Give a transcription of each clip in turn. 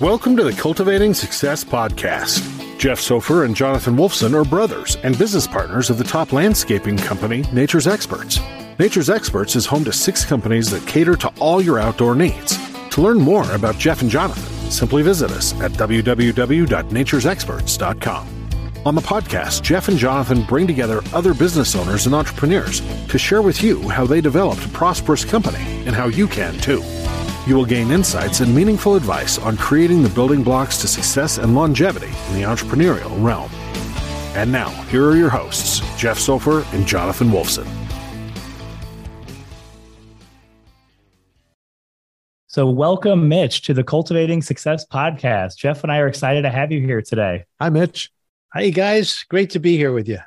Welcome to the Cultivating Success Podcast. Jeff Sofer and Jonathan Wolfson are brothers and business partners of the top landscaping company, Nature's Experts. Nature's Experts is home to six companies that cater to all your outdoor needs. To learn more about Jeff and Jonathan, simply visit us at www.naturesexperts.com. On the podcast, Jeff and Jonathan bring together other business owners and entrepreneurs to share with you how they developed a prosperous company and how you can too. You will gain insights and meaningful advice on creating the building blocks to success and longevity in the entrepreneurial realm. And now, here are your hosts, Jeff Sofer and Jonathan Wolfson. So, welcome, Mitch, to the Cultivating Success podcast. Jeff and I are excited to have you here today. Hi, Mitch. Hi, guys. Great to be here with you.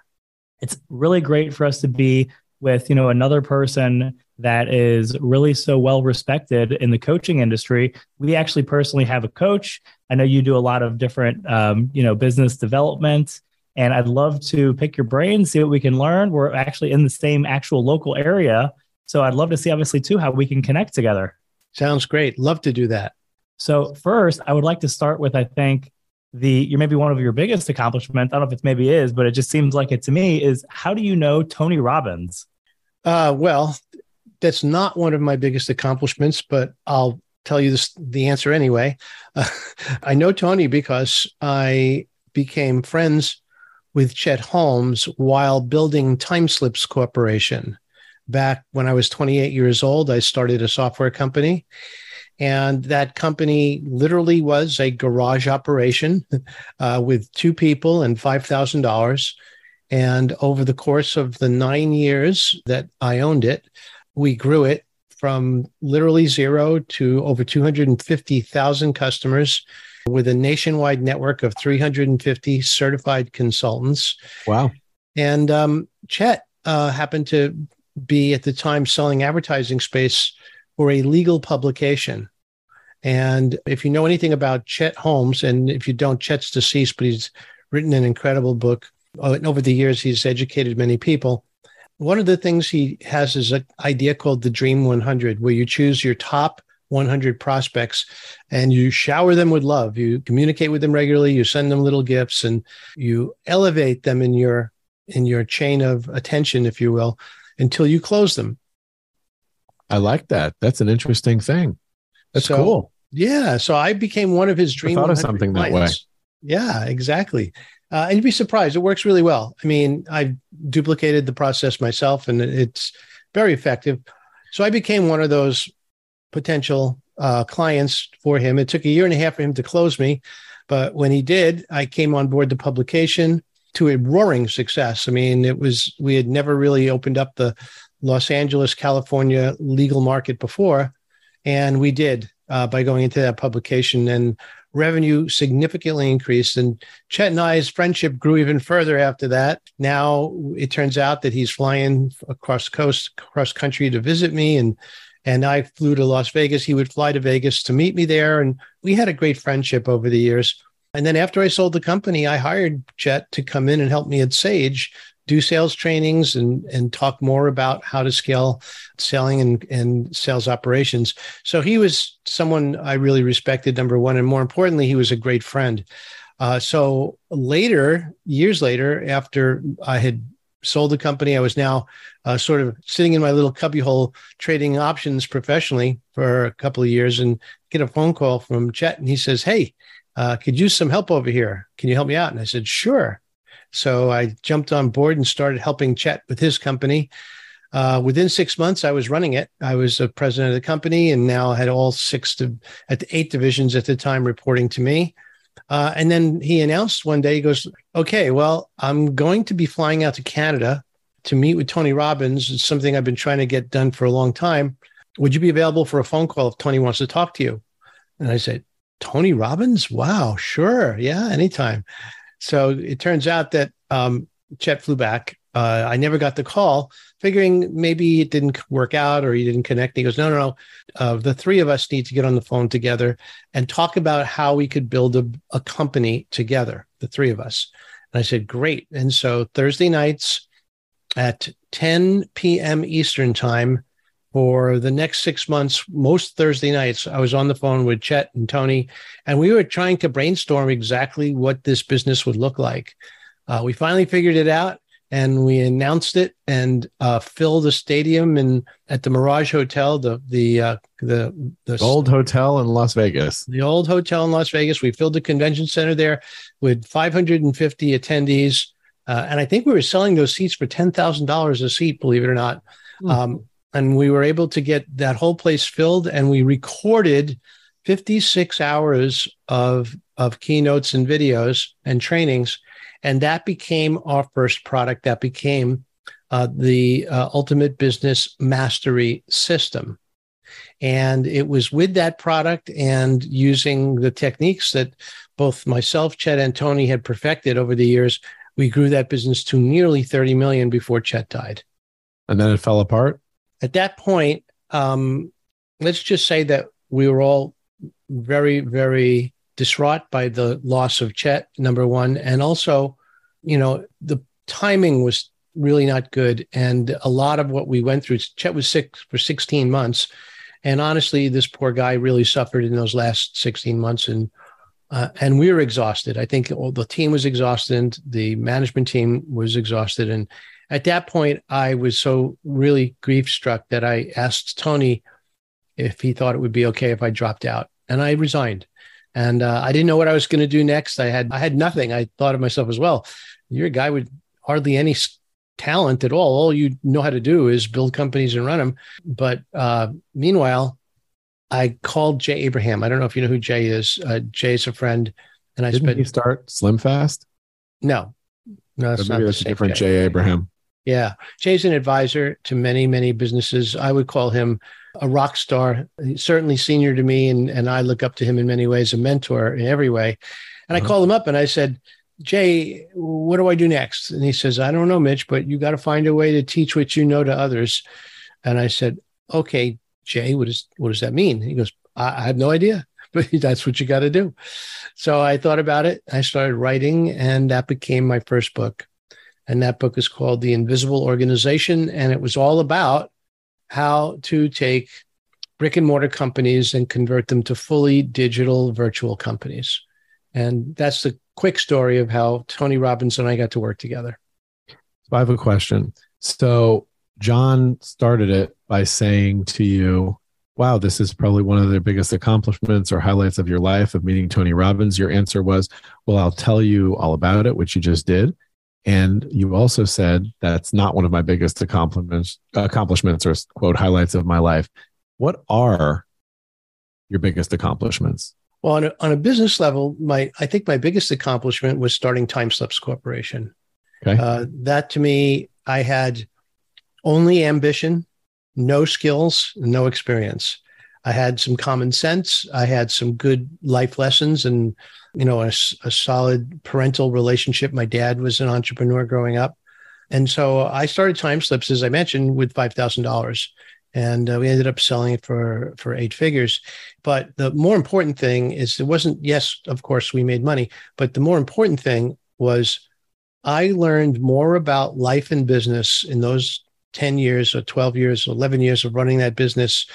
It's really great for us to be with, you know, another person that is really so well respected in the coaching industry. We actually personally have a coach. I know you do a lot of different, um, you know, business development, and I'd love to pick your brain, see what we can learn. We're actually in the same actual local area, so I'd love to see, obviously, too, how we can connect together. Sounds great. Love to do that. So first, I would like to start with, I think, the you're maybe one of your biggest accomplishments. I don't know if it maybe is, but it just seems like it to me. Is how do you know Tony Robbins? Uh, well, that's not one of my biggest accomplishments, but I'll tell you this, the answer anyway. Uh, I know Tony because I became friends with Chet Holmes while building Timeslips Corporation. Back when I was 28 years old, I started a software company. And that company literally was a garage operation uh, with two people and $5,000. And over the course of the nine years that I owned it, we grew it from literally zero to over 250,000 customers with a nationwide network of 350 certified consultants. Wow. And um, Chet uh, happened to be at the time selling advertising space for a legal publication. And if you know anything about Chet Holmes, and if you don't, Chet's deceased, but he's written an incredible book. Over the years, he's educated many people. One of the things he has is an idea called the Dream 100, where you choose your top 100 prospects and you shower them with love. You communicate with them regularly, you send them little gifts, and you elevate them in your in your chain of attention, if you will, until you close them. I like that. That's an interesting thing. That's so, cool. Yeah. So I became one of his dream. I thought of something clients. that way. Yeah, exactly. Uh, and you'd be surprised. It works really well. I mean, I've duplicated the process myself and it's very effective. So I became one of those potential uh, clients for him. It took a year and a half for him to close me. But when he did, I came on board the publication to a roaring success. I mean, it was, we had never really opened up the Los Angeles, California legal market before. And we did uh, by going into that publication. And revenue significantly increased. And Chet and I's friendship grew even further after that. Now it turns out that he's flying across coast, across country to visit me. And and I flew to Las Vegas. He would fly to Vegas to meet me there. And we had a great friendship over the years. And then after I sold the company, I hired Chet to come in and help me at Sage do sales trainings and and talk more about how to scale selling and, and sales operations. So he was someone I really respected, number one, and more importantly, he was a great friend. Uh, so later, years later, after I had sold the company, I was now uh, sort of sitting in my little cubbyhole trading options professionally for a couple of years, and get a phone call from Chet, and he says, "Hey." Uh, could use some help over here. Can you help me out? And I said, sure. So I jumped on board and started helping Chet with his company. Uh, within six months, I was running it. I was a president of the company and now had all six to at the eight divisions at the time reporting to me. Uh, and then he announced one day, he goes, Okay, well, I'm going to be flying out to Canada to meet with Tony Robbins. It's something I've been trying to get done for a long time. Would you be available for a phone call if Tony wants to talk to you? And I said, Tony Robbins? Wow, sure. Yeah, anytime. So it turns out that um, Chet flew back. Uh, I never got the call, figuring maybe it didn't work out or he didn't connect. He goes, No, no, no. Uh, the three of us need to get on the phone together and talk about how we could build a, a company together, the three of us. And I said, Great. And so Thursday nights at 10 p.m. Eastern time, for the next six months, most Thursday nights, I was on the phone with Chet and Tony, and we were trying to brainstorm exactly what this business would look like. Uh, we finally figured it out and we announced it and uh, filled a stadium in at the Mirage Hotel, the the uh, the the old hotel in Las Vegas. The old hotel in Las Vegas. We filled the convention center there with 550 attendees, uh, and I think we were selling those seats for ten thousand dollars a seat. Believe it or not. Hmm. Um, and we were able to get that whole place filled and we recorded 56 hours of of keynotes and videos and trainings and that became our first product that became uh, the uh, ultimate business mastery system. And it was with that product and using the techniques that both myself chet and tony had perfected over the years we grew that business to nearly 30 million before chet died. And then it fell apart at that point, um, let's just say that we were all very, very distraught by the loss of Chet, number one. And also, you know, the timing was really not good. And a lot of what we went through, Chet was sick for 16 months. And honestly, this poor guy really suffered in those last 16 months. And uh, and we were exhausted. I think the team was exhausted. The management team was exhausted, and at that point, I was so really grief struck that I asked Tony if he thought it would be okay if I dropped out, and I resigned. And uh, I didn't know what I was going to do next. I had I had nothing. I thought of myself as well. You're a guy with hardly any talent at all. All you know how to do is build companies and run them. But uh, meanwhile, I called Jay Abraham. I don't know if you know who Jay is. Uh, Jay's a friend, and I didn't spent. he start Slim Fast? No, no, that's, not that's a different Jay. Jay Abraham. Yeah. Jay's an advisor to many, many businesses. I would call him a rock star, He's certainly senior to me. And, and I look up to him in many ways, a mentor in every way. And uh-huh. I called him up and I said, Jay, what do I do next? And he says, I don't know, Mitch, but you got to find a way to teach what you know to others. And I said, okay, Jay, what, is, what does that mean? He goes, I, I have no idea, but that's what you got to do. So I thought about it. I started writing, and that became my first book. And that book is called The Invisible Organization. And it was all about how to take brick and mortar companies and convert them to fully digital virtual companies. And that's the quick story of how Tony Robbins and I got to work together. So I have a question. So John started it by saying to you, Wow, this is probably one of the biggest accomplishments or highlights of your life of meeting Tony Robbins. Your answer was, Well, I'll tell you all about it, which you just did. And you also said that's not one of my biggest accomplishments, accomplishments or quote highlights of my life. What are your biggest accomplishments? Well, on a, on a business level, my I think my biggest accomplishment was starting TimeSlips Corporation. Okay. Uh, that to me, I had only ambition, no skills, no experience. I had some common sense. I had some good life lessons and you know, a, a solid parental relationship. My dad was an entrepreneur growing up. And so I started Timeslips, as I mentioned, with $5,000. And uh, we ended up selling it for, for eight figures. But the more important thing is it wasn't, yes, of course, we made money. But the more important thing was I learned more about life and business in those 10 years or 12 years, or 11 years of running that business,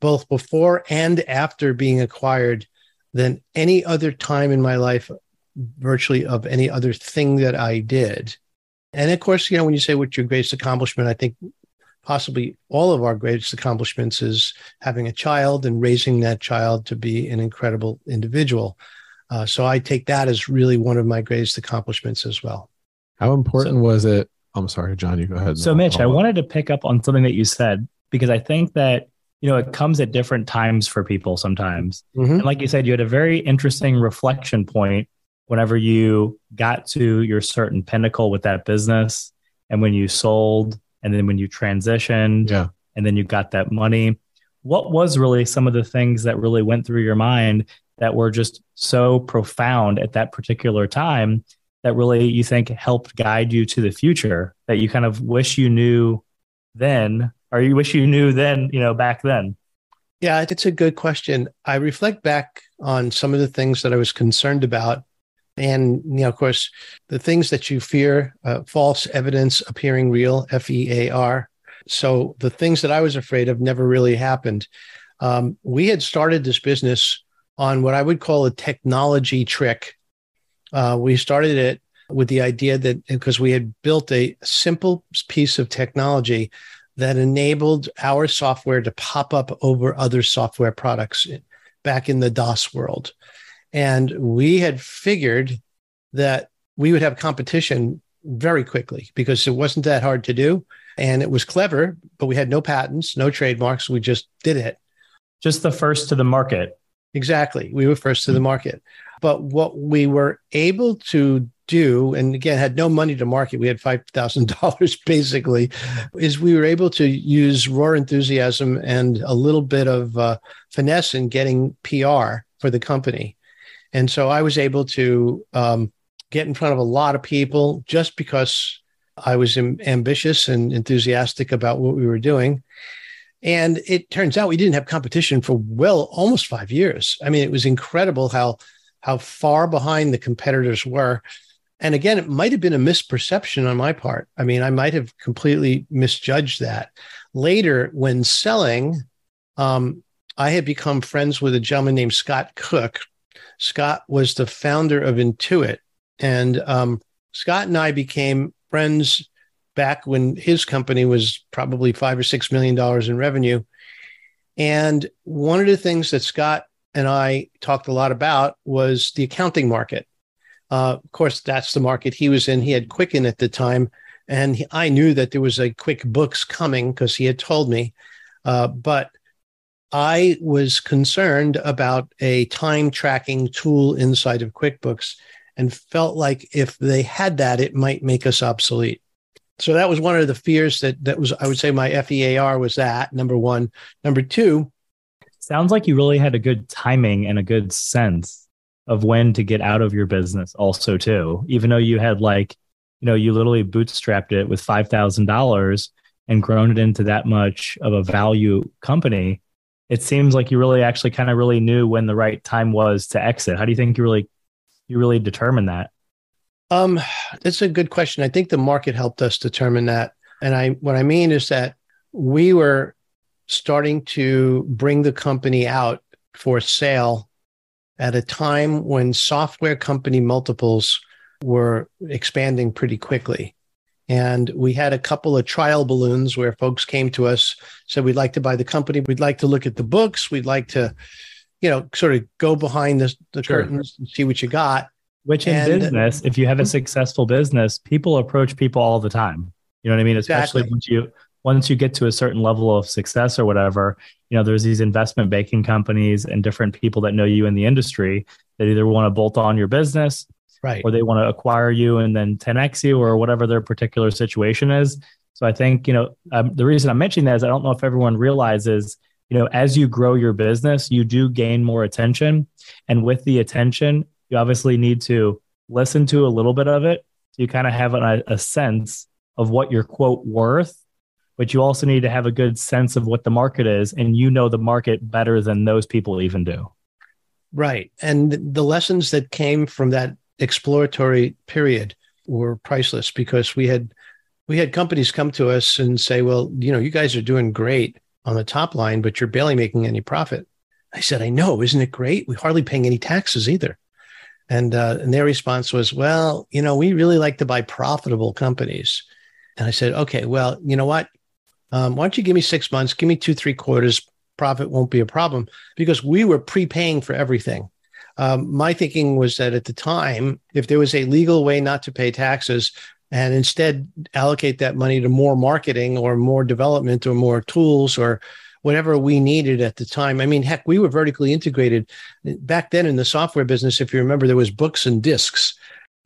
both before and after being acquired than any other time in my life, virtually of any other thing that I did. And of course, you know, when you say what's your greatest accomplishment, I think possibly all of our greatest accomplishments is having a child and raising that child to be an incredible individual. Uh, so I take that as really one of my greatest accomplishments as well. How important so, was it? I'm sorry, John, you go ahead. So, Mitch, I wanted to pick up on something that you said because I think that you know, it comes at different times for people sometimes. Mm-hmm. And like you said, you had a very interesting reflection point whenever you got to your certain pinnacle with that business and when you sold and then when you transitioned yeah. and then you got that money. what was really some of the things that really went through your mind that were just so profound at that particular time that really you think helped guide you to the future that you kind of wish you knew then or you wish you knew then, you know, back then? Yeah, it's a good question. I reflect back on some of the things that I was concerned about. And, you know, of course, the things that you fear, uh, false evidence appearing real, F E A R. So the things that I was afraid of never really happened. Um, we had started this business on what I would call a technology trick. Uh, we started it with the idea that because we had built a simple piece of technology that enabled our software to pop up over other software products back in the DOS world. And we had figured that we would have competition very quickly because it wasn't that hard to do. And it was clever, but we had no patents, no trademarks. We just did it. Just the first to the market. Exactly. We were first to the market. But what we were able to do, and again, had no money to market, we had $5,000 basically, is we were able to use raw enthusiasm and a little bit of uh, finesse in getting PR for the company. And so I was able to um, get in front of a lot of people just because I was Im- ambitious and enthusiastic about what we were doing. And it turns out we didn't have competition for well almost five years. I mean, it was incredible how how far behind the competitors were. And again, it might have been a misperception on my part. I mean, I might have completely misjudged that. Later, when selling, um, I had become friends with a gentleman named Scott Cook. Scott was the founder of Intuit. And um, Scott and I became friends back when his company was probably five or six million dollars in revenue. And one of the things that Scott and I talked a lot about was the accounting market. Uh, of course, that's the market he was in. He had Quicken at the time, and he, I knew that there was a QuickBooks coming because he had told me. Uh, but I was concerned about a time tracking tool inside of QuickBooks and felt like if they had that, it might make us obsolete. So that was one of the fears that that was I would say my FEAR was that number one. Number two. Sounds like you really had a good timing and a good sense of when to get out of your business also too. Even though you had like you know you literally bootstrapped it with $5000 and grown it into that much of a value company it seems like you really actually kind of really knew when the right time was to exit. How do you think you really you really determined that? Um that's a good question. I think the market helped us determine that. And i what i mean is that we were starting to bring the company out for sale at a time when software company multiples were expanding pretty quickly. And we had a couple of trial balloons where folks came to us, said, We'd like to buy the company. We'd like to look at the books. We'd like to, you know, sort of go behind the, the sure. curtains and see what you got. Which in and, business, if you have a successful business, people approach people all the time. You know what I mean? Especially exactly. once you once you get to a certain level of success or whatever, you know, there's these investment banking companies and different people that know you in the industry that either want to bolt on your business, right, or they want to acquire you and then 10x you or whatever their particular situation is. So I think you know um, the reason I'm mentioning that is I don't know if everyone realizes you know as you grow your business, you do gain more attention, and with the attention, you obviously need to listen to a little bit of it. So you kind of have a, a sense of what your quote worth but you also need to have a good sense of what the market is and you know the market better than those people even do. Right. And the lessons that came from that exploratory period were priceless because we had we had companies come to us and say well you know you guys are doing great on the top line but you're barely making any profit. I said i know. Isn't it great? We're hardly paying any taxes either. And uh, and their response was well you know we really like to buy profitable companies. And I said, okay, well, you know what? Um, why don't you give me six months? Give me two, three quarters. Profit won't be a problem because we were prepaying for everything. Um, my thinking was that at the time, if there was a legal way not to pay taxes and instead allocate that money to more marketing or more development or more tools or whatever we needed at the time. I mean, heck, we were vertically integrated back then in the software business. If you remember, there was books and disks.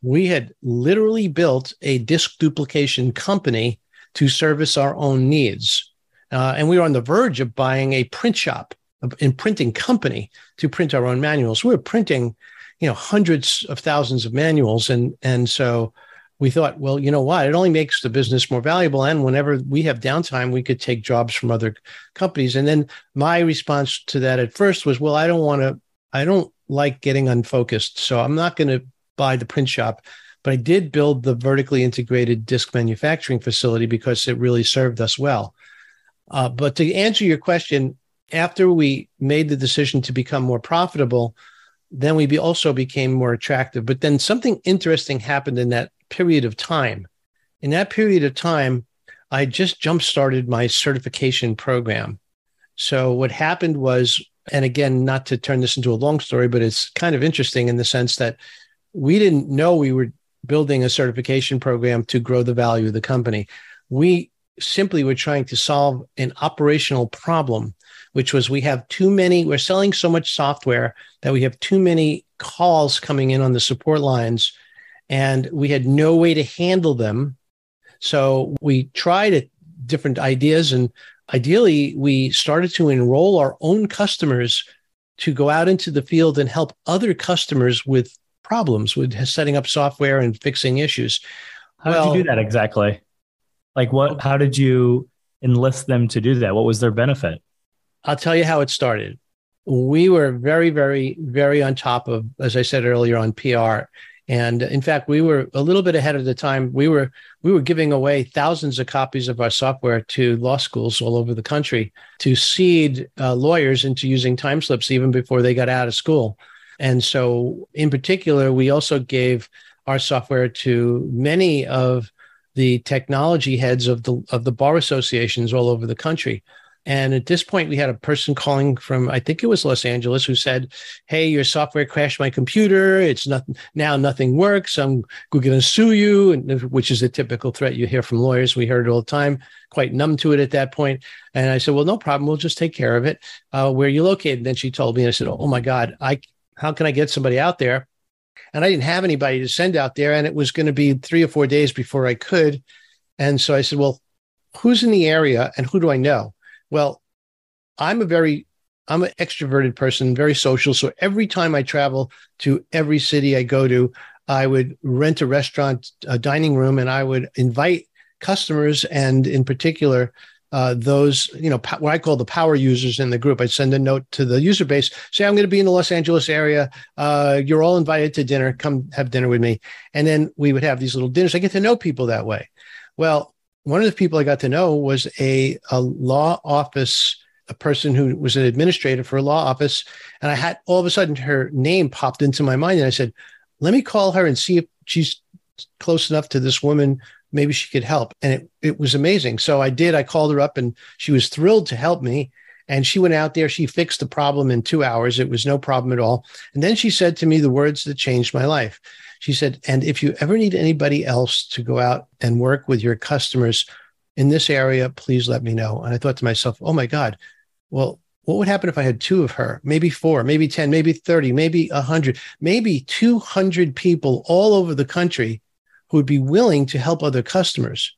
We had literally built a disk duplication company to service our own needs. Uh, and we were on the verge of buying a print shop, a printing company to print our own manuals. We were printing, you know, hundreds of thousands of manuals. And, and so we thought, well, you know what? It only makes the business more valuable. And whenever we have downtime, we could take jobs from other companies. And then my response to that at first was, well, I don't want to, I don't like getting unfocused. So I'm not going to buy the print shop. But I did build the vertically integrated disc manufacturing facility because it really served us well. Uh, but to answer your question, after we made the decision to become more profitable, then we be also became more attractive. But then something interesting happened in that period of time. In that period of time, I just jump started my certification program. So what happened was, and again, not to turn this into a long story, but it's kind of interesting in the sense that we didn't know we were building a certification program to grow the value of the company. We simply were trying to solve an operational problem, which was we have too many, we're selling so much software that we have too many calls coming in on the support lines, and we had no way to handle them. So we tried different ideas, and ideally, we started to enroll our own customers to go out into the field and help other customers with problems with setting up software and fixing issues. How well, did you do that exactly? Like what how did you enlist them to do that? What was their benefit? I'll tell you how it started. We were very, very, very on top of, as I said earlier, on PR. And in fact, we were a little bit ahead of the time. We were we were giving away thousands of copies of our software to law schools all over the country to seed uh, lawyers into using Timeslips even before they got out of school. And so, in particular, we also gave our software to many of the technology heads of the of the bar associations all over the country. And at this point, we had a person calling from, I think it was Los Angeles, who said, Hey, your software crashed my computer. It's not now nothing works. I'm going to sue you, and, which is a typical threat you hear from lawyers. We heard it all the time, quite numb to it at that point. And I said, Well, no problem. We'll just take care of it. Uh, where are you located? And then she told me, and I said, Oh my God, I how can I get somebody out there? And I didn't have anybody to send out there. And it was going to be three or four days before I could. And so I said, Well, who's in the area and who do I know? Well, I'm a very I'm an extroverted person, very social. So every time I travel to every city I go to, I would rent a restaurant, a dining room, and I would invite customers and in particular uh, those, you know, what I call the power users in the group. I'd send a note to the user base, say, I'm going to be in the Los Angeles area. Uh, you're all invited to dinner. Come have dinner with me. And then we would have these little dinners. I get to know people that way. Well, one of the people I got to know was a, a law office, a person who was an administrator for a law office. And I had all of a sudden her name popped into my mind. And I said, let me call her and see if she's close enough to this woman maybe she could help. And it, it was amazing. So I did. I called her up and she was thrilled to help me. And she went out there. She fixed the problem in two hours. It was no problem at all. And then she said to me the words that changed my life. She said, And if you ever need anybody else to go out and work with your customers in this area, please let me know. And I thought to myself, Oh my God, well, what would happen if I had two of her, maybe four, maybe 10, maybe 30, maybe 100, maybe 200 people all over the country who would be willing to help other customers.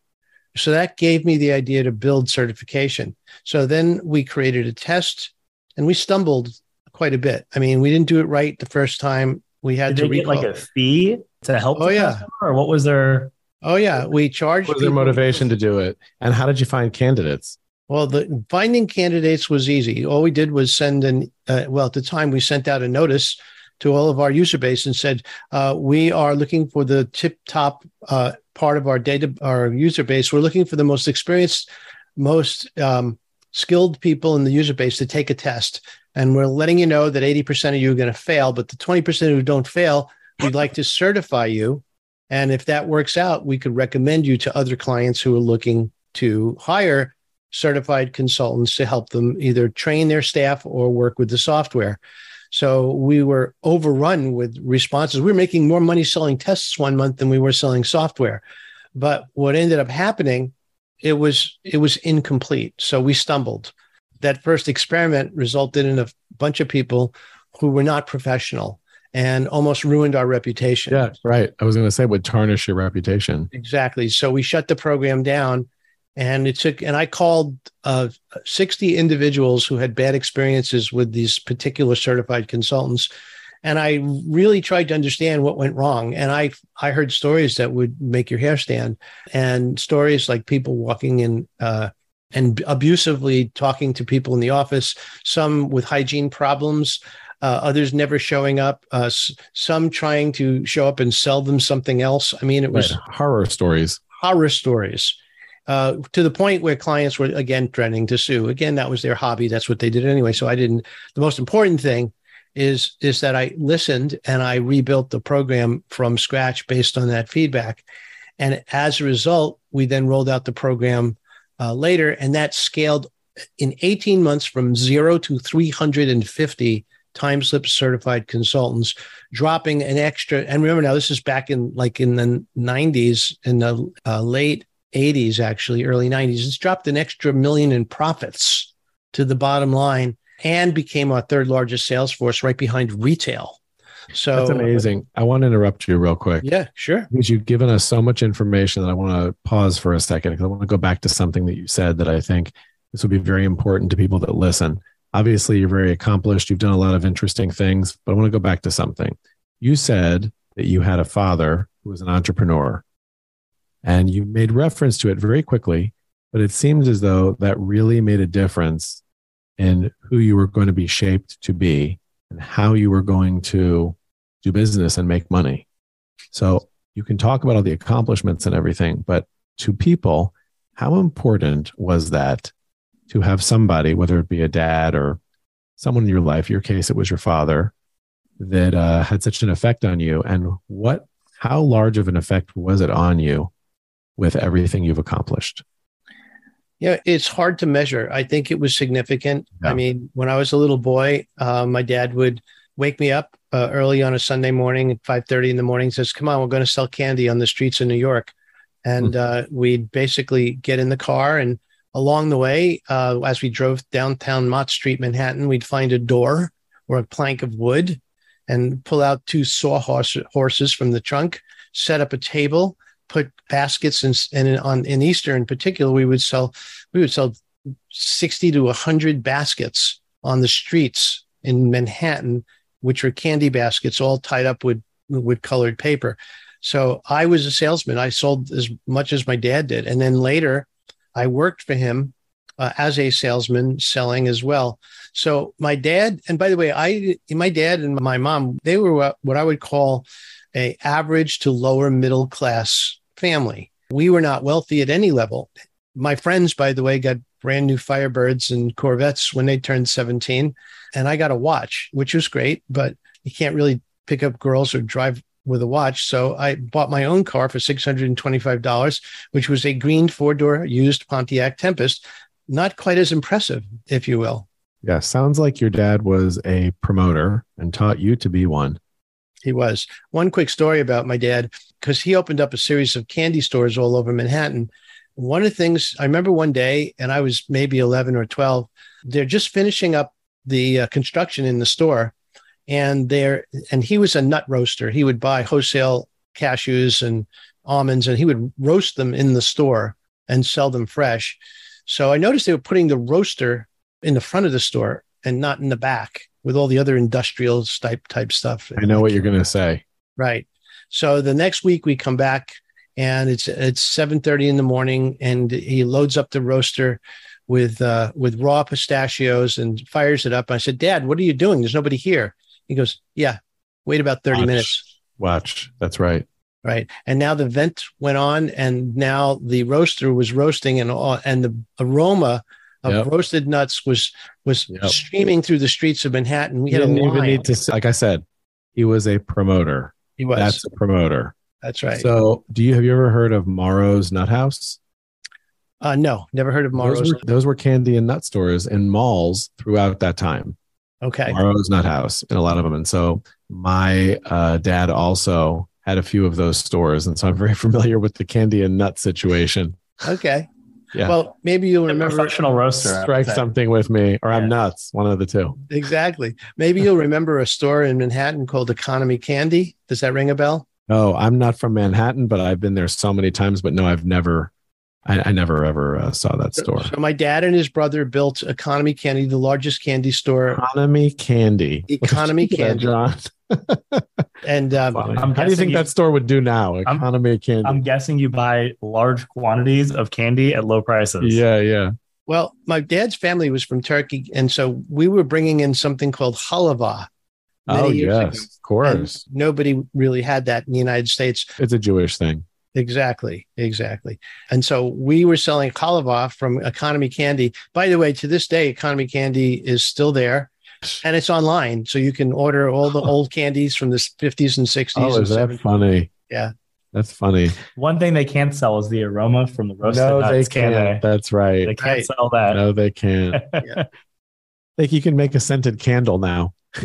So that gave me the idea to build certification. So then we created a test and we stumbled quite a bit. I mean, we didn't do it right the first time. We had Did to get like a fee to help. Oh yeah. Or what was their? Oh yeah, we charged. What was their motivation to do it? And how did you find candidates? Well, the finding candidates was easy. All we did was send an. Uh, well, at the time, we sent out a notice to all of our user base and said, uh, we are looking for the tip top uh, part of our data, our user base. We're looking for the most experienced, most um, skilled people in the user base to take a test. And we're letting you know that 80% of you are going to fail, but the 20% who don't fail, we'd like to certify you. And if that works out, we could recommend you to other clients who are looking to hire certified consultants to help them either train their staff or work with the software. So we were overrun with responses. We were making more money selling tests one month than we were selling software. But what ended up happening, it was it was incomplete. So we stumbled. That first experiment resulted in a bunch of people who were not professional and almost ruined our reputation. Yeah, right. I was going to say would tarnish your reputation. Exactly. So we shut the program down And it took, and I called uh, 60 individuals who had bad experiences with these particular certified consultants. And I really tried to understand what went wrong. And I, I heard stories that would make your hair stand and stories like people walking in, uh, and abusively talking to people in the office, some with hygiene problems, uh, others never showing up, uh, some trying to show up and sell them something else. I mean, it was Right. horror stories. horror stories uh, to the point where clients were again threatening to sue. Again, that was their hobby. That's what they did anyway. So I didn't. The most important thing is is that I listened and I rebuilt the program from scratch based on that feedback. And as a result, we then rolled out the program uh, later, and that scaled in 18 months from zero to 350 time slip certified consultants dropping an extra and remember now this is back in like in the 90s in the uh, late 80s actually early 90s it's dropped an extra million in profits to the bottom line and became our third largest sales force right behind retail so That's amazing. I want to interrupt you real quick. yeah sure because you've given us so much information that I want to pause for a second because I want to go back to something that you said that I think this will be very important to people that listen. Obviously, you're very accomplished. You've done a lot of interesting things, but I want to go back to something. You said that you had a father who was an entrepreneur and you made reference to it very quickly, but it seems as though that really made a difference in who you were going to be shaped to be and how you were going to do business and make money. So you can talk about all the accomplishments and everything, but to people, how important was that to have somebody, whether it be a dad or someone in your life, your case, it was your father, that uh, had such an effect on you? And what, how large of an effect was it on you with everything you've accomplished? Yeah, it's hard to measure. I think it was significant. Yeah. I mean, when I was a little boy, uh, my dad would wake me up uh, early on a Sunday morning at five thirty in the morning. Says, "Come on, we're going to sell candy on the streets of New York," and uh, we'd basically get in the car and along the way, uh, as we drove downtown Mott Street, Manhattan, we'd find a door or a plank of wood and pull out two sawhorse horses from the trunk, set up a table, put baskets and and on in Easter in particular, we would sell we would sell 60 to 100 baskets on the streets in Manhattan, which were candy baskets all tied up with with colored paper. So I was a salesman. I sold as much as my dad did, and then later I worked for him uh, as a salesman, selling as well. So my dad, and by the way, I my dad and my mom, they were what I would call a average to lower middle class family. We were not wealthy at any level. My friends, by the way, got brand new Firebirds and Corvettes when they turned 17, and I got a watch, which was great, but you can't really pick up girls or drive with a watch. So I bought my own car for $625, which was a green four door used Pontiac Tempest. Not quite as impressive, if you will. Yeah, sounds like your dad was a promoter and taught you to be one. He was. One quick story about my dad, because he opened up a series of candy stores all over Manhattan. One of the things I remember one day, and I was maybe 11 or 12, they're just finishing up the uh, construction in the store. And there, and he was a nut roaster. He would buy wholesale cashews and almonds, and he would roast them in the store and sell them fresh. So I noticed they were putting the roaster in the front of the store and not in the back with all the other industrial type type stuff. I know what you're going to say. Right. So the next week we come back and it's it's 7:30 in the morning and he loads up the roaster with uh with raw pistachios and fires it up. I said, "Dad, what are you doing? There's nobody here." He goes, "Yeah. Wait about 30 Watch. minutes." Watch. That's right. Right. And now the vent went on and now the roaster was roasting and all, and the aroma of Yep. roasted nuts was was Yep. streaming through the streets of Manhattan. We He had a didn't even need to, like I said, he was a promoter. he was. That's a promoter. That's right. So, do you have you ever heard of Morrow's Nut House? uh no, never heard of Morrow's. Those were, those were candy and nut stores in malls throughout that time. okay. Morrow's Nut House and a lot of them. And so, my uh, dad also had a few of those stores, and so I'm very familiar with the candy and nut situation. Okay. Yeah. Well, maybe you'll remember professional roaster. Strike something with me, or Yeah. I'm nuts. One of the two. exactly. Maybe you'll remember a store in Manhattan called Economy Candy. Does that ring a bell? No, I'm not from Manhattan, but I've been there so many times. But no, I've never I, I never ever uh, saw that store. So my dad and his brother built Economy Candy, the largest candy store. Economy Candy. Economy Yeah, Candy. John. And um, How do you think you- that store would do now? I'm- Economy Candy. I'm guessing you buy large quantities of candy at low prices. yeah, yeah. well, my dad's family was from Turkey, and so we were bringing in something called halava. many Oh years yes, ago. of And course. nobody really had that in the United States. It's a Jewish thing. Exactly, exactly. And so we were selling halava from Economy Candy. By the way, to this day, Economy Candy is still there, and it's online, so you can order all the old candies from the fifties and sixties Oh, is that seventies. funny? Yeah. That's funny. One thing they can't sell is the aroma from the roasted no, they nuts, can can't. they? That's right. They can't Right. sell that. No, they can't. Like you can make a scented candle now.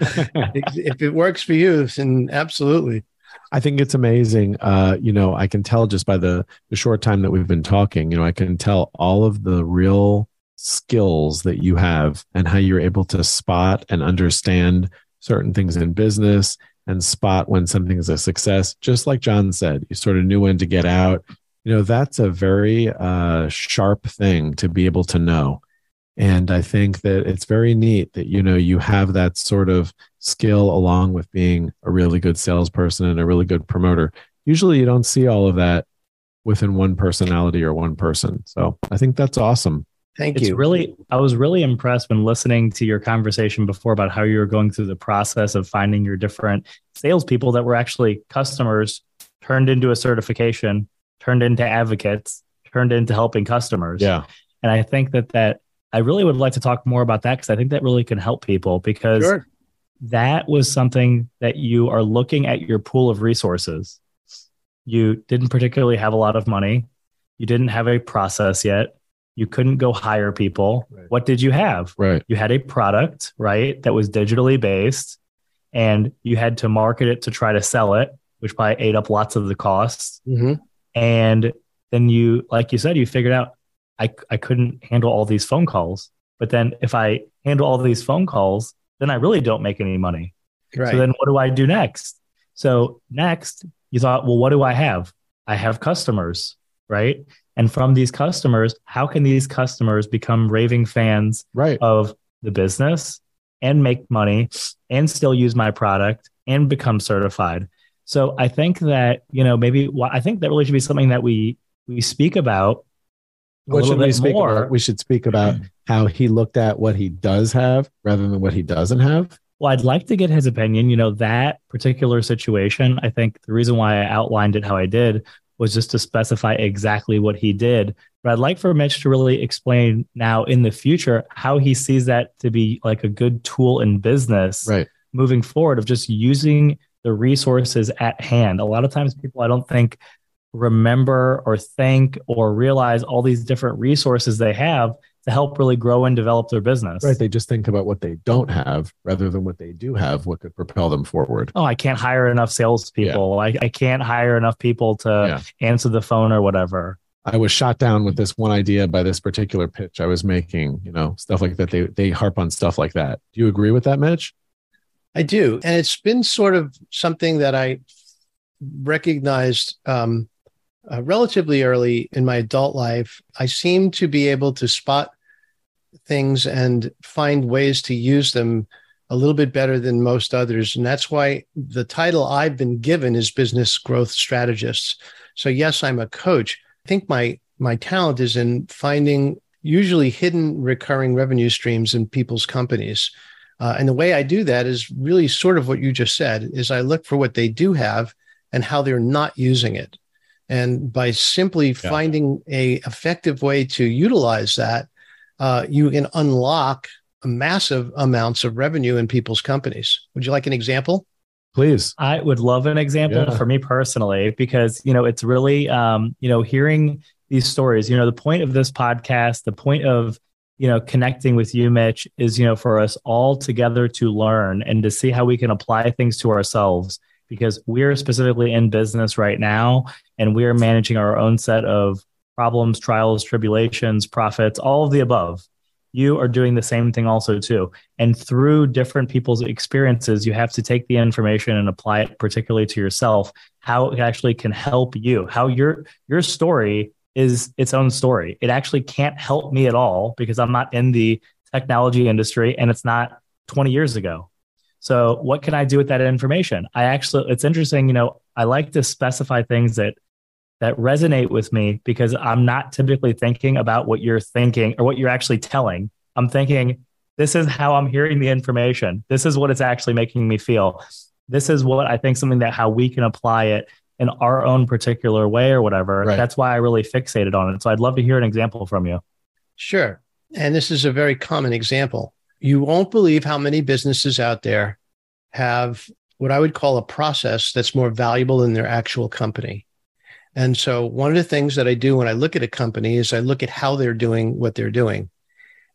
if it works for you, then absolutely. I think it's amazing. Uh, you know, I can tell just by the the short time that we've been talking. You know, I can tell all of the real skills that you have and how you're able to spot and understand certain things in business and spot when something is a success. Just like John said, you sort of knew when to get out. You know, that's a very uh, sharp thing to be able to know. And I think that it's very neat that, you know, you have that sort of skill along with being a really good salesperson and a really good promoter. Usually you don't see all of that within one personality or one person. So I think that's awesome. Thank it's you. really i was really impressed when listening to your conversation before about how you were going through the process of finding your different salespeople that were actually customers turned into a certification turned into advocates turned into helping customers Yeah. and i think that that i really would like to talk more about that because i think that really can help people because Sure. That was something that you are looking at your pool of resources. You didn't particularly have a lot of money. You didn't have a process yet. You couldn't go hire people. Right. What did you have? Right. You had a product, right, that was digitally based, and you had to market it to try to sell it, which probably ate up lots of the costs. hmm And then you, like you said, you figured out I, I couldn't handle all these phone calls. But then if I handle all these phone calls, then I really don't make any money. Right. So then what do I do next? So next, you thought, well, what do I have? I have customers, right? And from these customers, how can these customers become raving fans Right. of the business and make money and still use my product and become certified? So I think that, you know, maybe I think that really should be something that we we speak about What should we speak more. about? We should speak about how he looked at what he does have rather than what he doesn't have. Well, I'd like to get his opinion. You know, that particular situation, I think the reason why I outlined it how I did was just to specify exactly what he did. But I'd like for Mitch to really explain now in the future how he sees that to be like a good tool in business Right. moving forward of just using the resources at hand. A lot of times people I don't think remember or thank or realize all these different resources they have to help really grow and develop their business. Right. They just think about what they don't have rather than what they do have, what could propel them forward. oh, I can't hire enough salespeople. I, I can't hire enough people to Yeah. answer the phone or whatever. I was shot down with this one idea by this particular pitch I was making, you know, stuff like that. They they harp on stuff like that. Do you agree with that, Mitch? I do. And it's been sort of something that I recognized um, uh, relatively early in my adult life. I seem to be able to spot things and find ways to use them a little bit better than most others. And that's why the title I've been given is business growth strategist. So yes, I'm a coach. I think my my talent is in finding usually hidden recurring revenue streams in people's companies. Uh, and the way I do that is really sort of what you just said is I look for what they do have and how they're not using it. And by simply finding a effective way to utilize that, uh, you can unlock massive amounts of revenue in people's companies. Would you like an example? Please. I would love an example Yeah. for me personally because you know it's really um, you know hearing these stories. You know the point of this podcast, the point of you know connecting with you, Mitch, is you know for us all together to learn and to see how we can apply things to ourselves because we're specifically in business right now and we're managing our own set of problems, trials, tribulations, profits, all of the above. You are doing the same thing also too. And through different people's experiences, you have to take the information and apply it particularly to yourself, how it actually can help you, how your your story is its own story. It actually can't help me at all because I'm not in the technology industry and it's not 20 years ago. So what can I do with that information? I actually it's interesting, you know, I like to specify things that that resonate with me because I'm not typically thinking about what you're thinking or what you're actually telling. I'm thinking this is how I'm hearing the information. This is what it's actually making me feel. This is what I think something that how we can apply it in our own particular way or whatever. Right. That's why I really fixated on it. So I'd love to hear an example from you. Sure. And this is a very common example. You won't believe how many businesses out there have what I would call a process that's more valuable than their actual company. And so, one of the things that I do when I look at a company is I look at how they're doing what they're doing.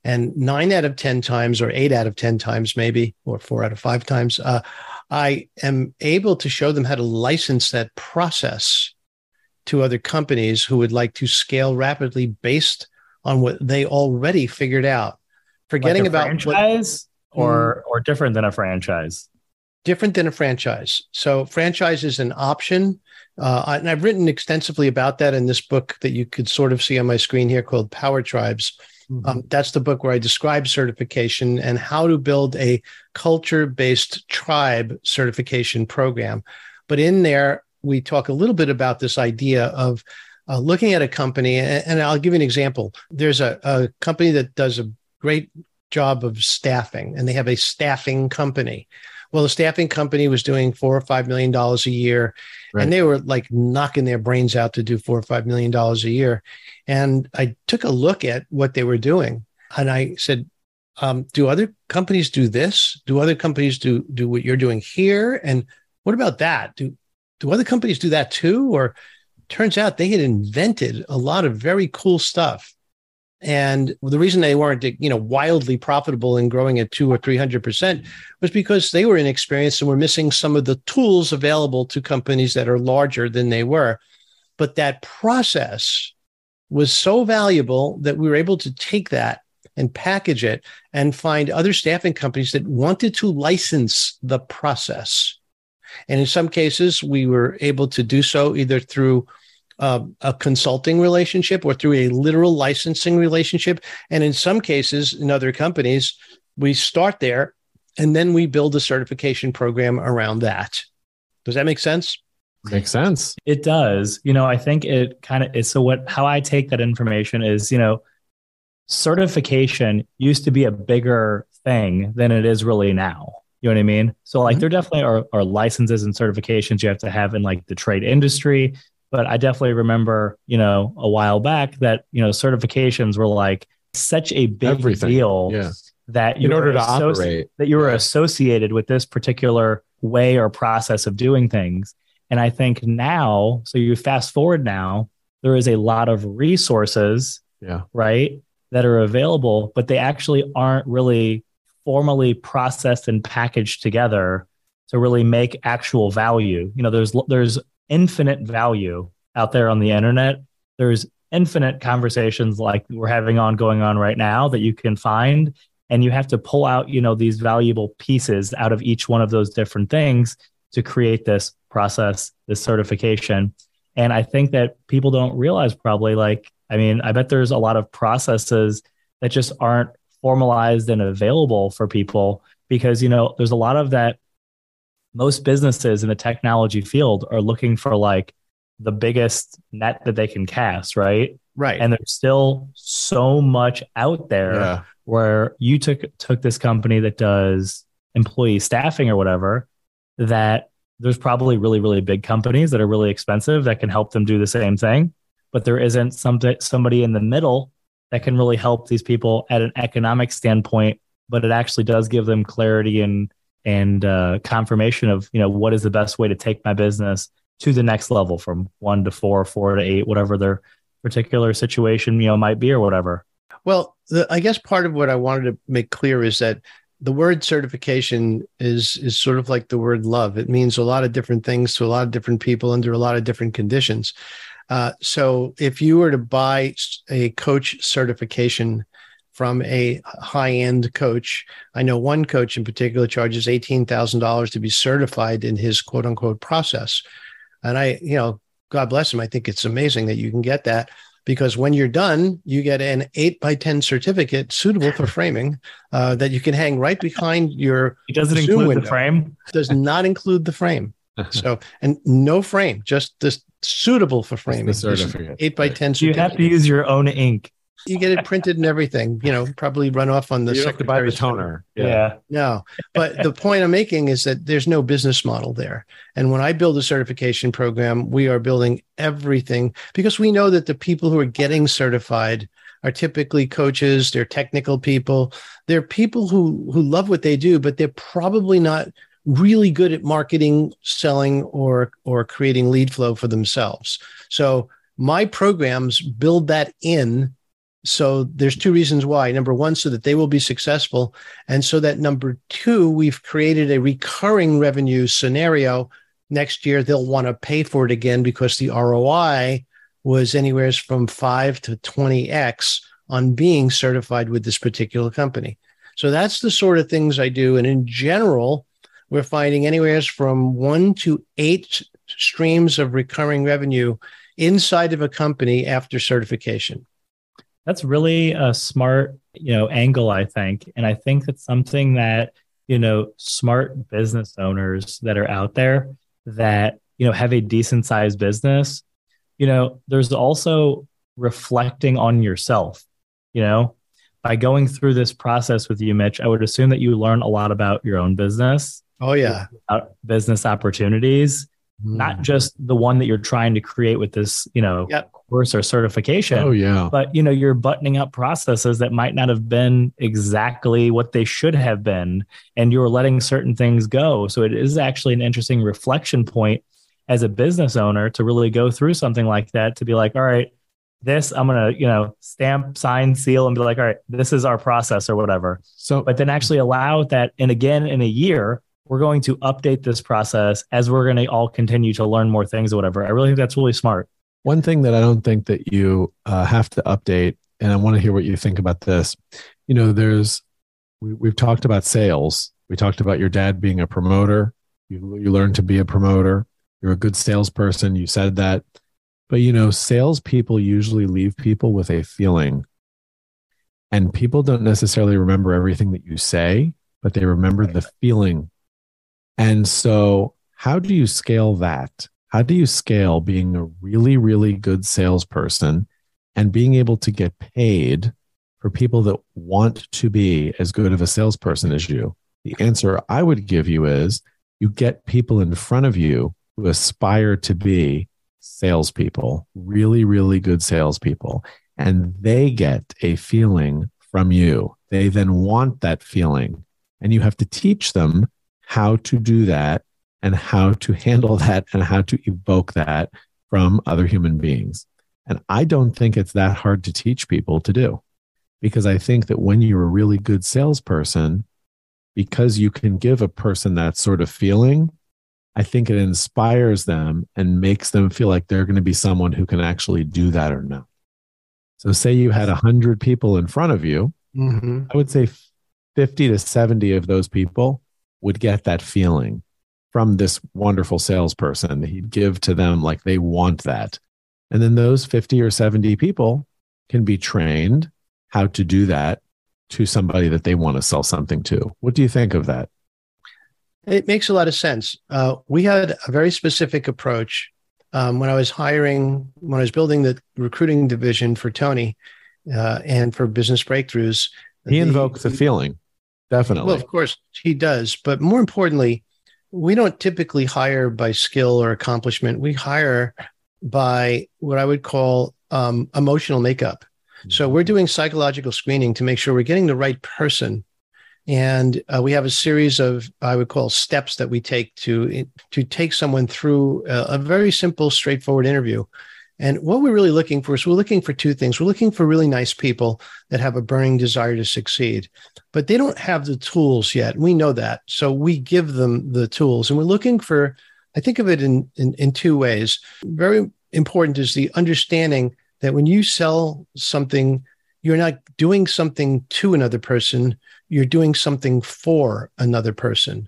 And nine out of 10 times, or eight out of 10 times, maybe, or four out of five times, uh, I am able to show them how to license that process to other companies who would like to scale rapidly based on what they already figured out. Forgetting like about franchise what, or mm. or different than a franchise. Different than a franchise. So franchise is an option. Uh, and I've written extensively about that in this book that you could sort of see on my screen here called Power Tribes. Mm-hmm. Um, that's the book where I describe certification and how to build a culture based tribe certification program. But in there, we talk a little bit about this idea of uh, looking at a company, and, I'll give you an example. There's a, a company that does a great job of staffing, and they have a staffing company. Well, the staffing company was doing four or five million dollars a year, right. and they were like knocking their brains out to do four or five million dollars a year. And I took a look at what they were doing, and I said, um, "Do other companies do this? Do other companies do do what you're doing here? And what about that? Do do other companies do that too? Or turns out they had invented a lot of very cool stuff. And the reason they weren't, you know, wildly profitable and growing at two or three hundred percent was because they were inexperienced and were missing some of the tools available to companies that are larger than they were. But that process was so valuable that we were able to take that and package it and find other staffing companies that wanted to license the process. And in some cases, we were able to do so either through uh, a consulting relationship or through a literal licensing relationship. And in some cases, in other companies, we start there and then we build a certification program around that. Does that make sense? Makes sense. It does. You know, I think it kind of is. So, what, how I take that information is, you know, certification used to be a bigger thing than it is really now. You know what I mean? So like mm-hmm. there definitely are, are licenses and certifications you have to have in like the trade industry. But I definitely remember, you know, a while back that, you know, certifications were like such a big Everything. deal yeah. that you in order to associ- operate that you were yeah. associated with this particular way or process of doing things. And I think now, so you fast forward now, there is a lot of resources, yeah, right, that are available, but they actually aren't really formally processed and packaged together to really make actual value. You know, there's there's infinite value out there on the internet. There's infinite conversations like we're having on going on right now that you can find and you have to pull out, you know, these valuable pieces out of each one of those different things to create this process, this certification. And I think that people don't realize probably like I mean, I bet there's a lot of processes that just aren't formalized and available for people because you know there's a lot of that most businesses in the technology field are looking for like the biggest net that they can cast right right and there's still so much out there yeah. where you took took this company that does employee staffing or whatever that there's probably really really big companies that are really expensive that can help them do the same thing but there isn't some somebody in the middle that can really help these people at an economic standpoint, but it actually does give them clarity and and uh, confirmation of you know what is the best way to take my business to the next level from one to four, four to eight, whatever their particular situation you know might be or whatever. Well, the, I guess part of what I wanted to make clear is that the word certification is is sort of like the word love. It means a lot of different things to a lot of different people under a lot of different conditions. Uh, so if you were to buy a coach certification from a high end coach, I know one coach in particular charges $18,000 to be certified in his quote unquote process. And I, you know, God bless him. I think it's amazing that you can get that. because when you're done, you get an eight by 10 certificate suitable for framing uh, that you can hang right behind your. It doesn't Zoom include window. the frame. Does not include the frame. So, and no frame, just this suitable for framing. the certificate. Eight by Right. 10 You have to use your own ink. You get it printed and everything, you know, probably run off on the you have to buy the secretary's toner. Yeah. No, but the point I'm making is that there's no business model there. And when I build a certification program, we are building everything because we know that the people who are getting certified are typically coaches, they're technical people, they're people who who love what they do, but they're probably not really good at marketing, selling or or creating lead flow for themselves. So my programs build that in so there's two reasons why. Number one, so that they will be successful. And so that number two, we've created a recurring revenue scenario. Next year, they'll want to pay for it again because the ROI was anywhere from five to 20x on being certified with this particular company. So that's the sort of things I do. And in general, we're finding anywhere from one to eight streams of recurring revenue inside of a company after certification. That's really a smart, you know, angle, I think. And I think that's something that, you know, smart business owners that are out there that, you know, have a decent sized business, you know, there's also reflecting on yourself, you know, by going through this process with you, Mitch, I would assume that you learn a lot about your own business, Oh, yeah. business opportunities, not hmm. just the one that you're trying to create with this, you know, Yep. course or certification Oh yeah. but you know you're buttoning up processes that might not have been exactly what they should have been and you're letting certain things go so it is actually an interesting reflection point as a business owner to really go through something like that to be like all right this i'm going to you know stamp sign seal and be like all right this is our process or whatever So but then actually allow that and again in a year we're going to update this process as we're going to all continue to learn more things or whatever i really think that's really smart One thing that I don't think that you uh, have to update, and I want to hear what you think about this. You know, there's we, we've talked about sales. We talked about your dad being a promoter. You you learned to be a promoter. You're a good salesperson. You said that, but you know, salespeople usually leave people with a feeling, and people don't necessarily remember everything that you say, but they remember the feeling. And so, how do you scale that? How do you scale being a really, really good salesperson and being able to get paid for people that want to be as good of a salesperson as you? The answer I would give you is you get people in front of you who aspire to be salespeople, really, really good salespeople, and they get a feeling from you. They then want that feeling, and you have to teach them how to do that and how to handle that and how to evoke that from other human beings. And I don't think it's that hard to teach people to do because I think that when you're a really good salesperson, because you can give a person that sort of feeling, I think it inspires them and makes them feel like they're going to be someone who can actually do that or not. So, say you had 100 people in front of you, Mhm. I would say 50 to 70 of those people would get that feeling from this wonderful salesperson he'd give to them like they want that. And then those 50 or 70 people can be trained how to do that to somebody that they want to sell something to. What do you think of that? It makes a lot of sense. Uh, we had a very specific approach um, when I was hiring, when I was building the recruiting division for Tony uh, and for business breakthroughs. He invoked the- a feeling. Definitely. Well, of course, he does. But more importantly, we don't typically hire by skill or accomplishment. We hire by what I would call um, emotional makeup. So we're doing psychological screening to make sure we're getting the right person. And uh, we have a series of I would call steps that we take to to take someone through a, a very simple, straightforward interview. And what we're really looking for is we're looking for two things. We're looking for really nice people that have a burning desire to succeed, but they don't have the tools yet. We know that. So we give them the tools. And we're looking for, I think of it in, in, in two ways. Very important is the understanding that when you sell something, you're not doing something to another person, you're doing something for another person.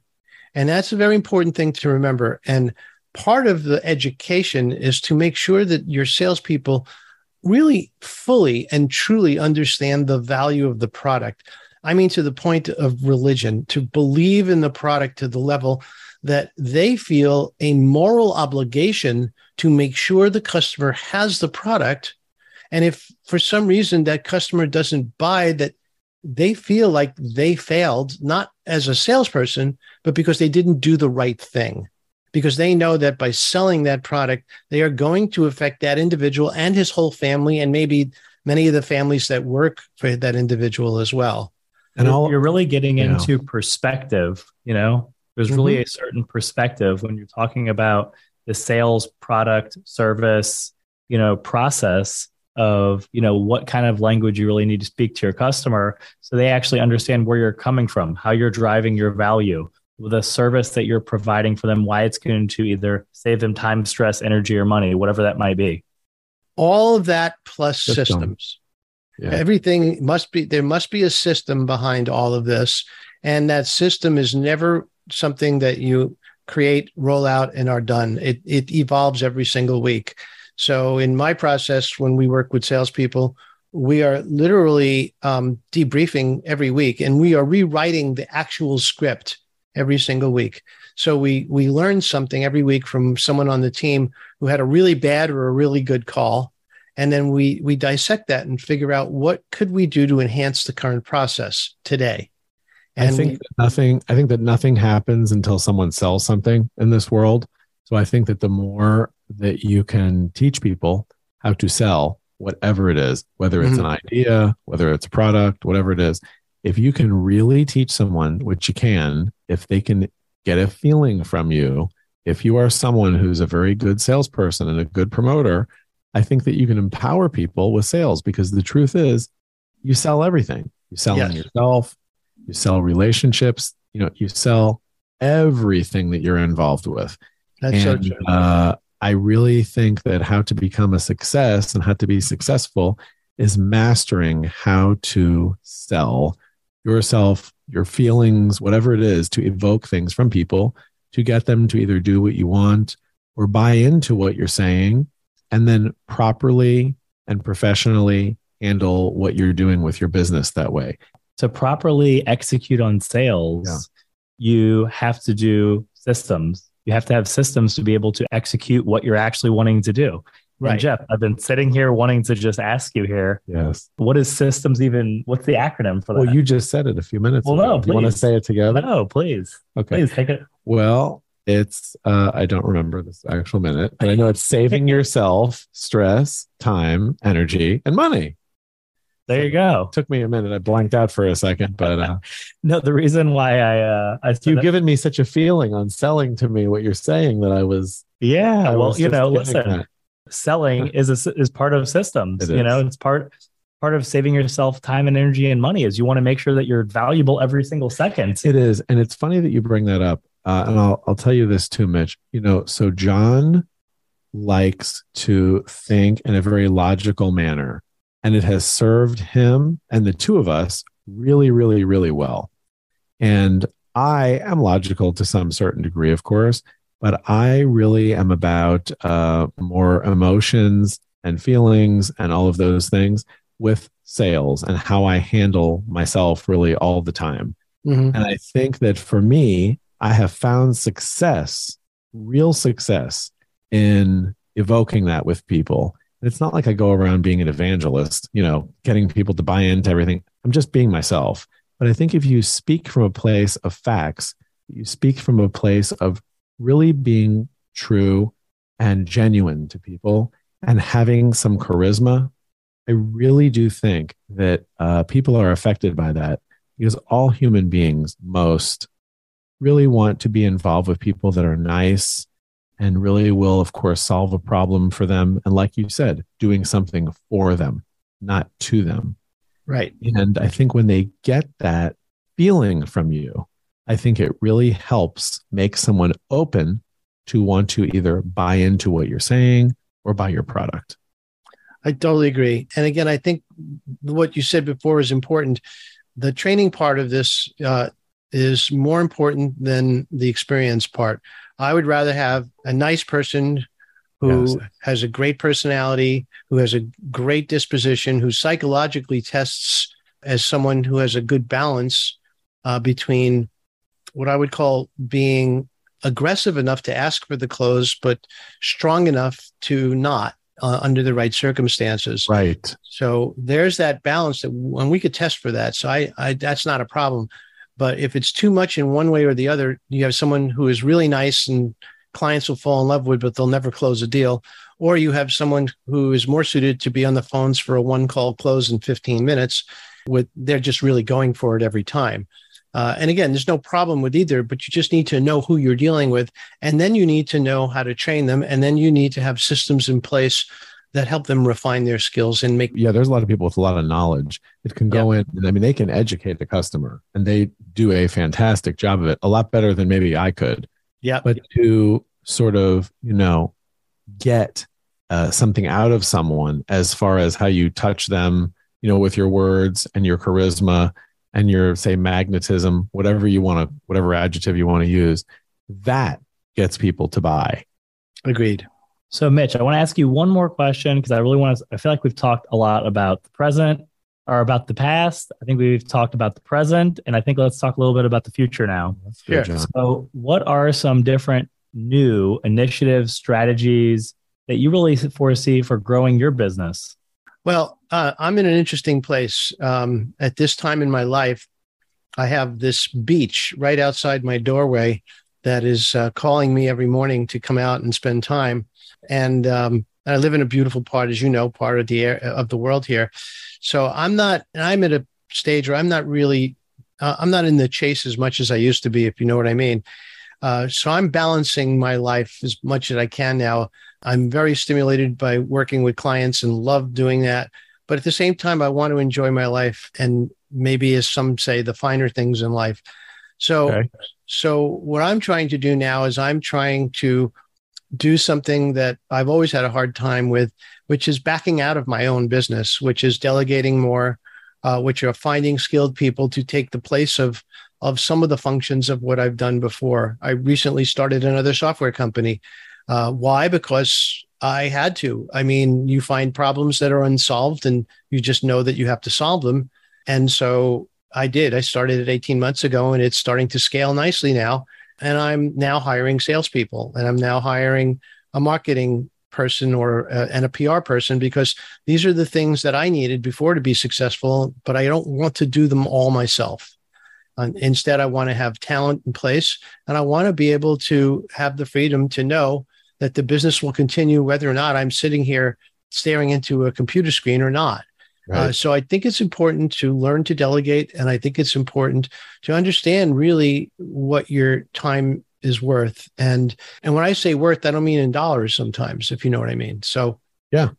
And that's a very important thing to remember. And part of the education is to make sure that your salespeople really fully and truly understand the value of the product. I mean, to the point of religion, to believe in the product to the level that they feel a moral obligation to make sure the customer has the product. And if for some reason that customer doesn't buy, that they feel like they failed, not as a salesperson, but because they didn't do the right thing. Because they know that by selling that product, they are going to affect that individual and his whole family, and maybe many of the families that work for that individual as well. And all, you're really getting into know. perspective. You know, there's mm-hmm. really a certain perspective when you're talking about the sales, product, service, you know, process of you know what kind of language you really need to speak to your customer so they actually understand where you're coming from how you're driving your value the service that you're providing for them why it's going to either save them time stress energy or money whatever that might be. All of that plus System. systems. Yeah. everything must be there must be a system behind all of this and that system is never something that you create roll out and are done. It, it evolves every single week. So in my process, when we work with salespeople, we are literally um, debriefing every week, and we are rewriting the actual script every single week. So we we learn something every week from someone on the team who had a really bad or a really good call, and then we we dissect that and figure out what could we do to enhance the current process today. And I think we, nothing. I think that nothing happens until someone sells something in this world. So I think that the more that you can teach people how to sell whatever it is, whether it's mm-hmm. an idea, whether it's a product, whatever it is, if you can really teach someone, which you can, if they can get a feeling from you, if you are someone who's a very good salesperson and a good promoter, I think that you can empower people with sales because the truth is you sell everything. You sell yes. yourself, you sell relationships, you know, you sell everything that you're involved with. That's and, so true. Uh, I really think that how to become a success and how to be successful is mastering how to sell yourself, your feelings, whatever it is, to evoke things from people to get them to either do what you want or buy into what you're saying, and then properly and professionally handle what you're doing with your business that way. To properly execute on sales, yeah. you have to do systems you have to have systems to be able to execute what you're actually wanting to do. Right. And Jeff, I've been sitting here wanting to just ask you here. Yes. What is systems even? What's the acronym for that? Well, you just said it a few minutes well, ago. No, please. You want to say it together? No, please. Okay. Please take it. Well, it's uh, I don't remember this actual minute, but I know it's saving yourself stress, time, energy, and money. There you go. It took me a minute. I blanked out for a second, but uh, no, the reason why I uh, I you've given me such a feeling on selling to me what you're saying that I was yeah. I well, was you know, listen, that. Selling is a, is part of systems. It you is. know, it's part part of saving yourself time and energy and money is you want to make sure that you're valuable every single second. It is, and it's funny that you bring that up. Uh, and I'll I'll tell you this too, Mitch. You know, so John likes to think in a very logical manner and it has served him and the two of us really, really, really well. And I am logical to some certain degree, of course, but I really am about uh, more emotions and feelings and all of those things with sales and how I handle myself really all the time. Mm-hmm. And I think that for me, I have found success, real success in evoking that with people it's not like I go around being an evangelist, you know, getting people to buy into everything. I'm just being myself. But I think if you speak from a place of facts, you speak from a place of really being true and genuine to people and having some charisma, I really do think that uh, people are affected by that because all human beings, most, really want to be involved with people that are nice and really will, of course, solve a problem for them. And like you said, doing something for them, not to them. Right. And I think when they get that feeling from you, I think it really helps make someone open to want to either buy into what you're saying or buy your product. I totally agree. And again, I think what you said before is important. The training part of this uh, is more important than the experience part. I would rather have a nice person who yes. has a great personality, who has a great disposition, who psychologically tests as someone who has a good balance uh, between what I would call being aggressive enough to ask for the close, but strong enough to not uh, under the right circumstances. Right. So there's that balance that, and we could test for that. So I, I, that's not a problem. But if it's too much in one way or the other, you have someone who is really nice and clients will fall in love with, but they'll never close a deal. Or you have someone who is more suited to be on the phones for a one call close in 15 minutes with they're just really going for it every time. Uh, and again, there's no problem with either, but you just need to know who you're dealing with. And then you need to know how to train them. And then you need to have systems in place that help them refine their skills and make. Yeah, there's a lot of people with a lot of knowledge that can go in and I mean, they can educate the customer and they do a fantastic job of it, a lot better than maybe I could. Yeah. But to sort of, you know, get uh, something out of someone as far as how you touch them, you know, with your words and your charisma and your say magnetism, whatever you want to, whatever adjective you want to use, that gets people to buy. Agreed. So, Mitch, I want to ask you one more question because I really want to. I feel like we've talked a lot about the present or about the past. I think we've talked about the present, and I think let's talk a little bit about the future now. Sure. So, what are some different new initiatives, strategies that you really foresee for growing your business? Well, uh, I'm in an interesting place. Um, at this time in my life, I have this beach right outside my doorway that is uh, calling me every morning to come out and spend time. And um, I live in a beautiful part, as you know, part of the air, of the world here. So I'm not. I'm at a stage where I'm not really. Uh, I'm not in the chase as much as I used to be, if you know what I mean. Uh, so I'm balancing my life as much as I can now I'm very stimulated by working with clients and love doing that. But at the same time, I want to enjoy my life and maybe, as some say, the finer things in life. So, okay. so what I'm trying to do now is I'm trying to do something that I've always had a hard time with, which is backing out of my own business, which is delegating more, uh, which are finding skilled people to take the place of of some of the functions of what I've done before. I recently started another software company uh, why? Because I had to. I mean, you find problems that are unsolved and you just know that you have to solve them. And so I did. I started it 18 months ago and it's starting to scale nicely now. And I'm now hiring salespeople and I'm now hiring a marketing person or uh, and a PR person because these are the things that I needed before to be successful, but I don't want to do them all myself. Instead, I want to have talent in place and I want to be able to have the freedom to know that the business will continue whether or not I'm sitting here staring into a computer screen or not. Uh, right. Uh, so I think it's important to learn to delegate, and I think it's important to understand really what your time is worth. And and when I say worth, I don't mean in dollars sometimes, if you know what I mean. So yeah,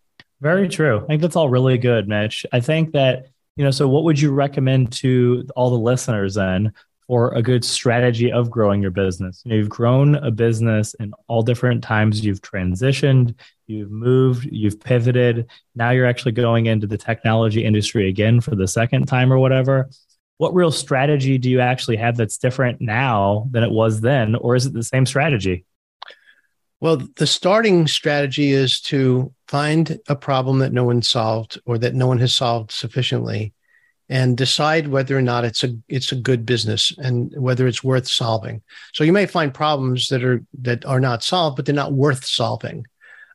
very true. I think that's all really good, Mitch. I think that you know. So what would you recommend to all the listeners then for a good strategy of growing your business. You know, you've grown a business in all different times. You've transitioned, you've moved, you've pivoted. Now you're actually going into the technology industry again for the second time or whatever. What real strategy do you actually have that's different now than it was then, or is it the same strategy? Well, the starting strategy is to find a problem that no one solved or that no one has solved sufficiently and decide whether or not it's a it's a good business and whether it's worth solving. So you may find problems that are that are not solved, but they're not worth solving.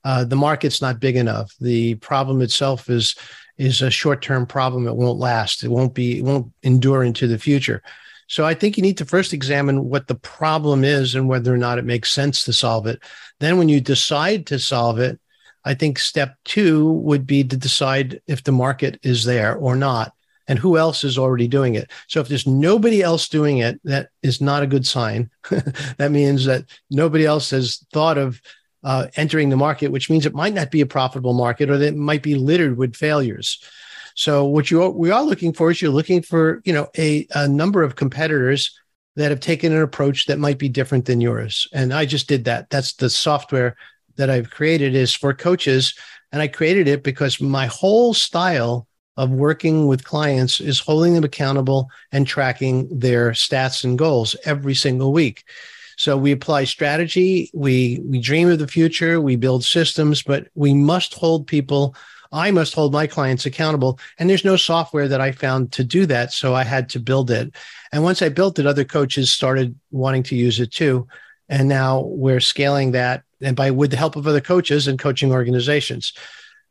Uh, the market's not big enough. The problem itself is is a short term problem. It won't last. It won't be. It won't endure into the future. So I think you need to first examine what the problem is and whether or not it makes sense to solve it. Then, when you decide to solve it, I think step two would be to decide if the market is there or not and who else is already doing it. So if there's nobody else doing it, that is not a good sign. that means that nobody else has thought of uh, entering the market, which means it might not be a profitable market or that it might be littered with failures. So what you we are looking for is you're looking for you know a, a number of competitors that have taken an approach that might be different than yours. And I just did that. That's the software that I've created is for coaches, and I created it because my whole style of working with clients is holding them accountable and tracking their stats and goals every single week. So we apply strategy, we we dream of the future, we build systems, but we must hold people I must hold my clients accountable. And there's no software that I found to do that. So I had to build it. And once I built it, other coaches started wanting to use it too. And now we're scaling that and by with the help of other coaches and coaching organizations.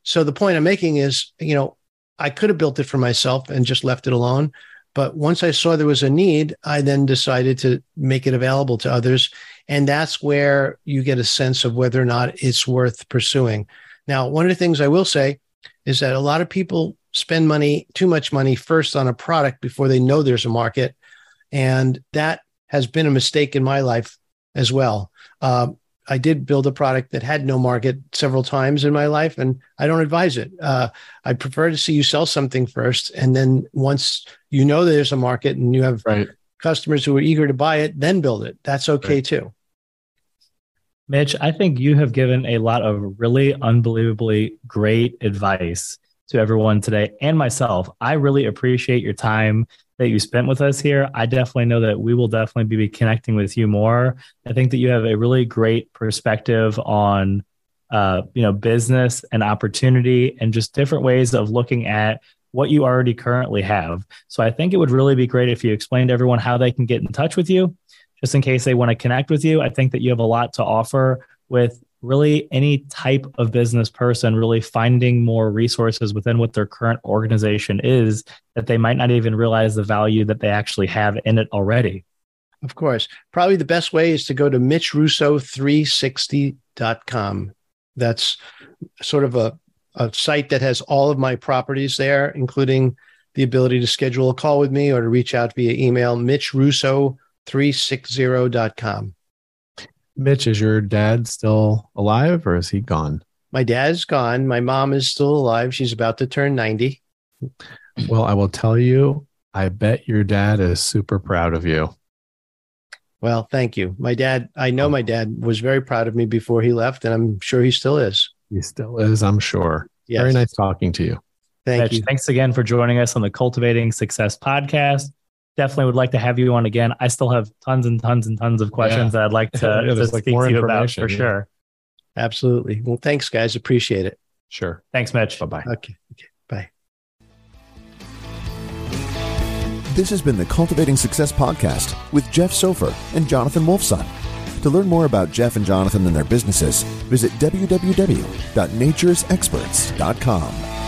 So the point I'm making is, you know, I could have built it for myself and just left it alone. But once I saw there was a need, I then decided to make it available to others. And that's where you get a sense of whether or not it's worth pursuing. Now, one of the things I will say is that a lot of people spend money, too much money first on a product before they know there's a market. And that has been a mistake in my life as well. Uh, I did build a product that had no market several times in my life, and I don't advise it. Uh, I prefer to see you sell something first, and then once you know there's a market and you have right. customers who are eager to buy it, then build it. That's okay right. too. Mitch, I think you have given a lot of really unbelievably great advice to everyone today and myself. I really appreciate your time that you spent with us here. I definitely know that we will definitely be connecting with you more. I think that you have a really great perspective on uh, you know, business and opportunity and just different ways of looking at what you already currently have. So I think it would really be great if you explained to everyone how they can get in touch with you just in case they want to connect with you. I think that you have a lot to offer with really any type of business person really finding more resources within what their current organization is that they might not even realize the value that they actually have in it already. Of course. Probably the best way is to go to mitchrusso360.com. That's sort of a, a site that has all of my properties there, including the ability to schedule a call with me or to reach out via email, Mitch Russo 360.com. Mitch, is your dad still alive or is he gone? My dad's gone. My mom is still alive. She's about to turn 90. Well, I will tell you, I bet your dad is super proud of you. Well, thank you. My dad, I know my dad was very proud of me before he left, and I'm sure he still is. He still is, I'm sure. Yes. Very nice talking to you. Thank Mitch, you. Thanks again for joining us on the Cultivating Success podcast definitely would like to have you on again. I still have tons and tons and tons of questions yeah. that I'd like to, yeah, to like speak to you about for yeah. sure. Absolutely. Well, thanks, guys. Appreciate it. Sure. Thanks, Mitch. Bye bye. Okay. okay. Bye. This has been the Cultivating Success Podcast with Jeff Sofer and Jonathan Wolfson. To learn more about Jeff and Jonathan and their businesses, visit www.naturesexperts.com.